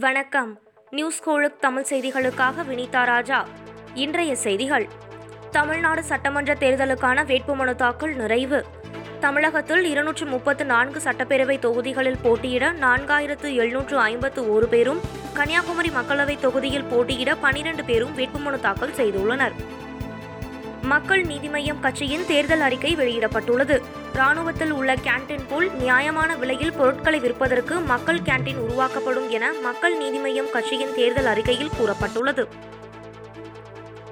வணக்கம். நியூஸ் கோழுக் தமிழ் செய்திகளுக்காக வினிதா ராஜா. இன்றைய செய்திகள். தமிழ்நாடு சட்டமன்ற தேர்தலுக்கான வேட்புமனு தாக்கல் நிறைவு. தமிழகத்தில் இருநூற்று முப்பத்து நான்கு சட்டப்பேரவை தொகுதிகளில் போட்டியிட நான்காயிரத்து எழுநூற்று ஐம்பத்து ஒரு பேரும் கன்னியாகுமரி மக்களவைத் தொகுதியில் போட்டியிட பனிரெண்டு பேரும் வேட்புமனு தாக்கல் செய்துள்ளனர். மக்கள் நீதி மய்யம் கட்சியின் தேர்தல் அறிக்கை வெளியிடப்பட்டுள்ளது. ராணுவத்தில் உள்ள கேண்டீன் போல் நியாயமான விலையில் பொருட்களை விற்பதற்கு மக்கள் கேண்டீன் உருவாக்கப்படும் என மக்கள் நீதி மய்யம் கட்சியின் தேர்தல் அறிக்கையில் கூறப்பட்டுள்ளது.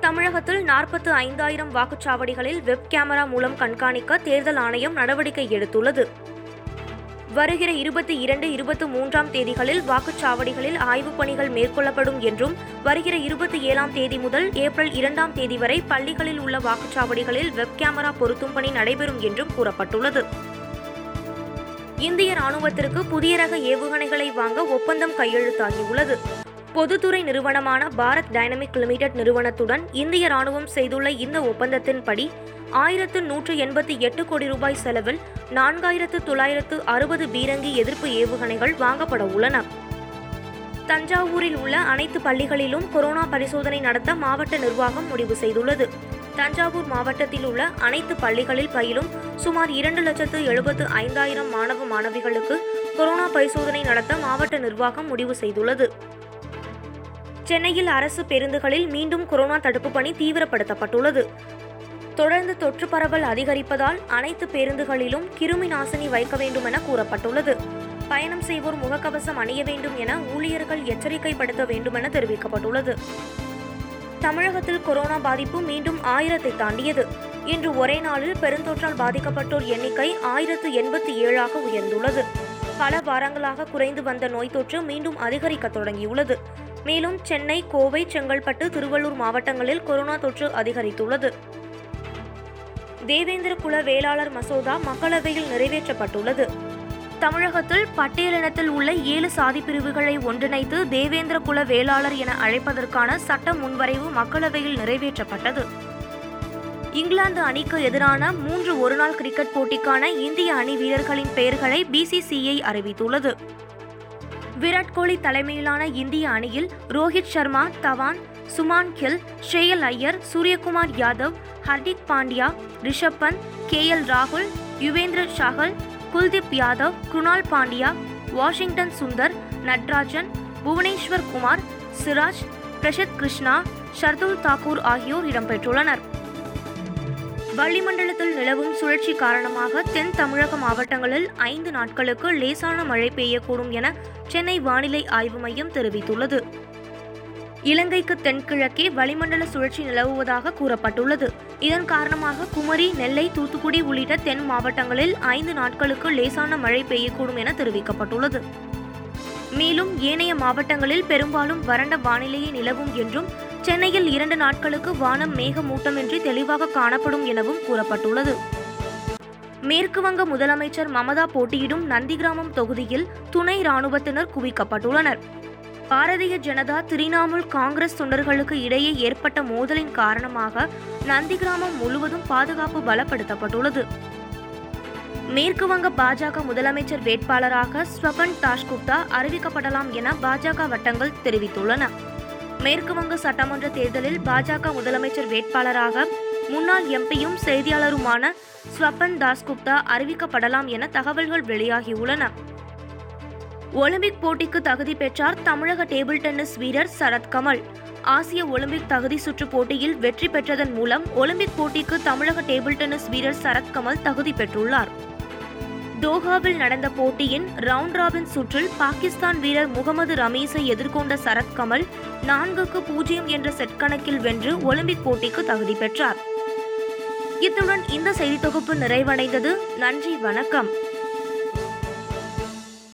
தமிழகத்தில் நாற்பத்து ஐந்தாயிரம் வாக்குச்சாவடிகளில் வெப் கேமரா மூலம் கண்காணிக்க தேர்தல் ஆணையம் நடவடிக்கை எடுத்துள்ளது. வருகிற இருபத்தி இரண்டு இருபத்தி மூன்றாம் தேதிகளில் வாக்குச்சாவடிகளில் ஆய்வுப் பணிகள் மேற்கொள்ளப்படும் என்றும் வருகிற இருபத்தி ஏழாம் தேதி முதல் ஏப்ரல் இரண்டாம் தேதி வரை பள்ளிகளில் உள்ள வாக்குச்சாவடிகளில் வெப் கேமரா பொருத்தும் பணி நடைபெறும் என்றும் கூறப்பட்டுள்ளது. இந்திய ராணுவத்திற்கு புதிய ரக ஏவுகணைகளை வாங்க ஒப்பந்தம் கையெழுத்தாகியுள்ளது. பொதுத்துறை நிறுவனமான பாரத் டைனமிக் லிமிடெட் நிறுவனத்துடன் இந்திய ராணுவம் செய்துள்ள இந்த ஒப்பந்தத்தின்படி ஆயிரத்து நூற்று எண்பத்தி எட்டு கோடி ரூபாய் செலவில் நான்காயிரத்து தொள்ளாயிரத்து அறுபது பீரங்கி எதிர்ப்பு ஏவுகணைகள் வாங்கப்பட உள்ளன. தஞ்சாவூரில் உள்ள அனைத்து பள்ளிகளிலும் கொரோனா பரிசோதனை நடத்த மாவட்ட நிர்வாகம் முடிவு செய்துள்ளது. தஞ்சாவூர் மாவட்டத்தில் உள்ள அனைத்து பள்ளிகளில் பயிலும் சுமார் இரண்டு லட்சத்து எழுபத்து ஐந்தாயிரம் மாணவ மாணவிகளுக்கு கொரோனா பரிசோதனை நடத்த மாவட்ட நிர்வாகம் முடிவு செய்துள்ளது. சென்னையில் அரசு பேருந்துகளில் மீண்டும் கொரோனா தடுப்பு பணி தீவிரப்படுத்தப்பட்டுள்ளது. தொடர்ந்து தொற்று பரவல் அதிகரிப்பதால் அனைத்து பேருந்துகளிலும் கிருமி நாசினி வைக்க வேண்டும் என கூறப்பட்டுள்ளது. பயணம் செய்வோர் முகக்கவசம் அணிய வேண்டும் என ஊழியர்கள் எச்சரிக்கைப்படுத்த வேண்டும் என தெரிவிக்கப்பட்டுள்ளது. தமிழகத்தில் கொரோனா பாதிப்பு மீண்டும் ஆயிரத்தை தாண்டியது. இன்று ஒரே நாளில் பெருந்தொற்றால் பாதிக்கப்பட்டோர் எண்ணிக்கை ஆயிரத்து எண்பத்தி ஏழாக உயர்ந்துள்ளது. பல வாரங்களாக குறைந்து வந்த நோய் தொற்று மீண்டும் அதிகரிக்க தொடங்கியுள்ளது. மேலும் சென்னை கோவை செங்கல்பட்டு திருவள்ளூர் மாவட்டங்களில் கொரோனா தொற்று அதிகரித்துள்ளது. தேவேந்திர குல வேளாளர் மசோதா மக்களவையில் நிறைவேற்றப்பட்டுள்ளது. தமிழகத்தில் பட்டியலினத்தில் உள்ள ஏழு சாதி பிரிவுகளை ஒன்றிணைத்து தேவேந்திர குல வேளாளர் என அழைப்பதற்கான சட்ட முன்வரைவு மக்களவையில் நிறைவேற்றப்பட்டது. இங்கிலாந்து அணிக்கு எதிரான மூன்று ஒருநாள் கிரிக்கெட் போட்டிக்கான இந்திய அணி வீரர்களின் பெயர்களை பிசிசிஐ அறிவித்துள்ளது. விராட் கோலி தலைமையிலான இந்திய அணியில் ரோஹித் சர்மா தவான் சுமான் கில் ஷேயல் ஐயர் சூரியகுமார் யாதவ் ஹர்திக் பாண்டியா ரிஷப் பந்த் கே எல் ராகுல் யுவேந்திர சாகல் குல்தீப் யாதவ் குணால் பாண்டியா வாஷிங்டன் சுந்தர் நட்ராஜன் புவனேஸ்வர் குமார் சிராஜ் பிரஷத் கிருஷ்ணா ஷர்துல் தாக்கூர் ஆகியோர் இடம்பெற்றுள்ளனர். வளிமண்டலத்தில் நிலவும் சுழற்சி காரணமாக தென் தமிழக மாவட்டங்களில் ஐந்து நாட்களுக்கு லேசான மழை பெய்யக்கூடும் என சென்னை வானிலை ஆய்வு மையம் தெரிவித்துள்ளது. இலங்கைக்கு தென்கிழக்கே வளிமண்டல சுழற்சி நிலவுவதாக கூறப்பட்டுள்ளது. இதன் காரணமாக குமரி நெல்லை தூத்துக்குடி உள்ளிட்ட தென் மாவட்டங்களில் ஐந்து நாட்களுக்கு லேசான மழை பெய்யக்கூடும் என தெரிவிக்கப்பட்டுள்ளது. மேலும் ஏனைய மாவட்டங்களில் பெரும்பாலும் வறண்ட வானிலையே நிலவும் என்றும் சென்னையில் இரண்டு நாட்களுக்கு வானம் மேகமூட்டமின்றி தெளிவாக காணப்படும் எனவும் கூறப்பட்டுள்ளது. மேற்கு வங்க முதலமைச்சர் மமதா போட்டியிடும் நந்திகிராமம் தொகுதியில் துணை ராணுவத்தினர் குவிக்கப்பட்டுள்ளனர். பாரதிய ஜனதா திரிணாமுல் காங்கிரஸ் தொண்டர்களுக்கு இடையே ஏற்பட்ட மோதலின் காரணமாக நந்திகிராமம் முழுவதும் பாதுகாப்பு பலப்படுத்தப்பட்டுள்ளது. மேற்கு வங்க பாஜக முதலமைச்சர் வேட்பாளராக ஸ்வபன் தாஷ்குப்தா அறிவிக்கப்படலாம் என பாஜக வட்டங்கள் தெரிவித்துள்ளன. மேற்குவங்க சட்டமன்ற தேர்தலில் பாஜக முதலமைச்சர் வேட்பாளராக முன்னாள் எம்பியும் செய்தியாளருமான ஸ்வபன் தாஸ்குப்தா அறிவிக்கப்படலாம் என தகவல்கள் வெளியாகியுள்ளன. ஒலிம்பிக் போட்டிக்கு தகுதி பெற்றார் தமிழக டேபிள் டென்னிஸ் வீரர் சரத்கமல் ஆசிய ஒலிம்பிக் தகுதி சுற்று போட்டியில் வெற்றி பெற்றதன் மூலம் ஒலிம்பிக் போட்டிக்கு தமிழக டேபிள் டென்னிஸ் வீரர் சரத்கமல் தகுதி பெற்றுள்ளார். தோஹாவில் நடந்த போட்டியின் ரவுண்ட் ராபின் சுற்றில் பாகிஸ்தான் வீரர் முகமது ரமீஸை எதிர்கொண்ட சரத்கமல் நான்குக்கு பூஜ்ஜியம் என்ற செட் கணக்கில் வென்று ஒலிம்பிக் போட்டிக்கு தகுதி பெற்றார். இத்துடன் இந்த செய்தி தொகுப்பு நிறைவடைந்தது. நன்றி வணக்கம்.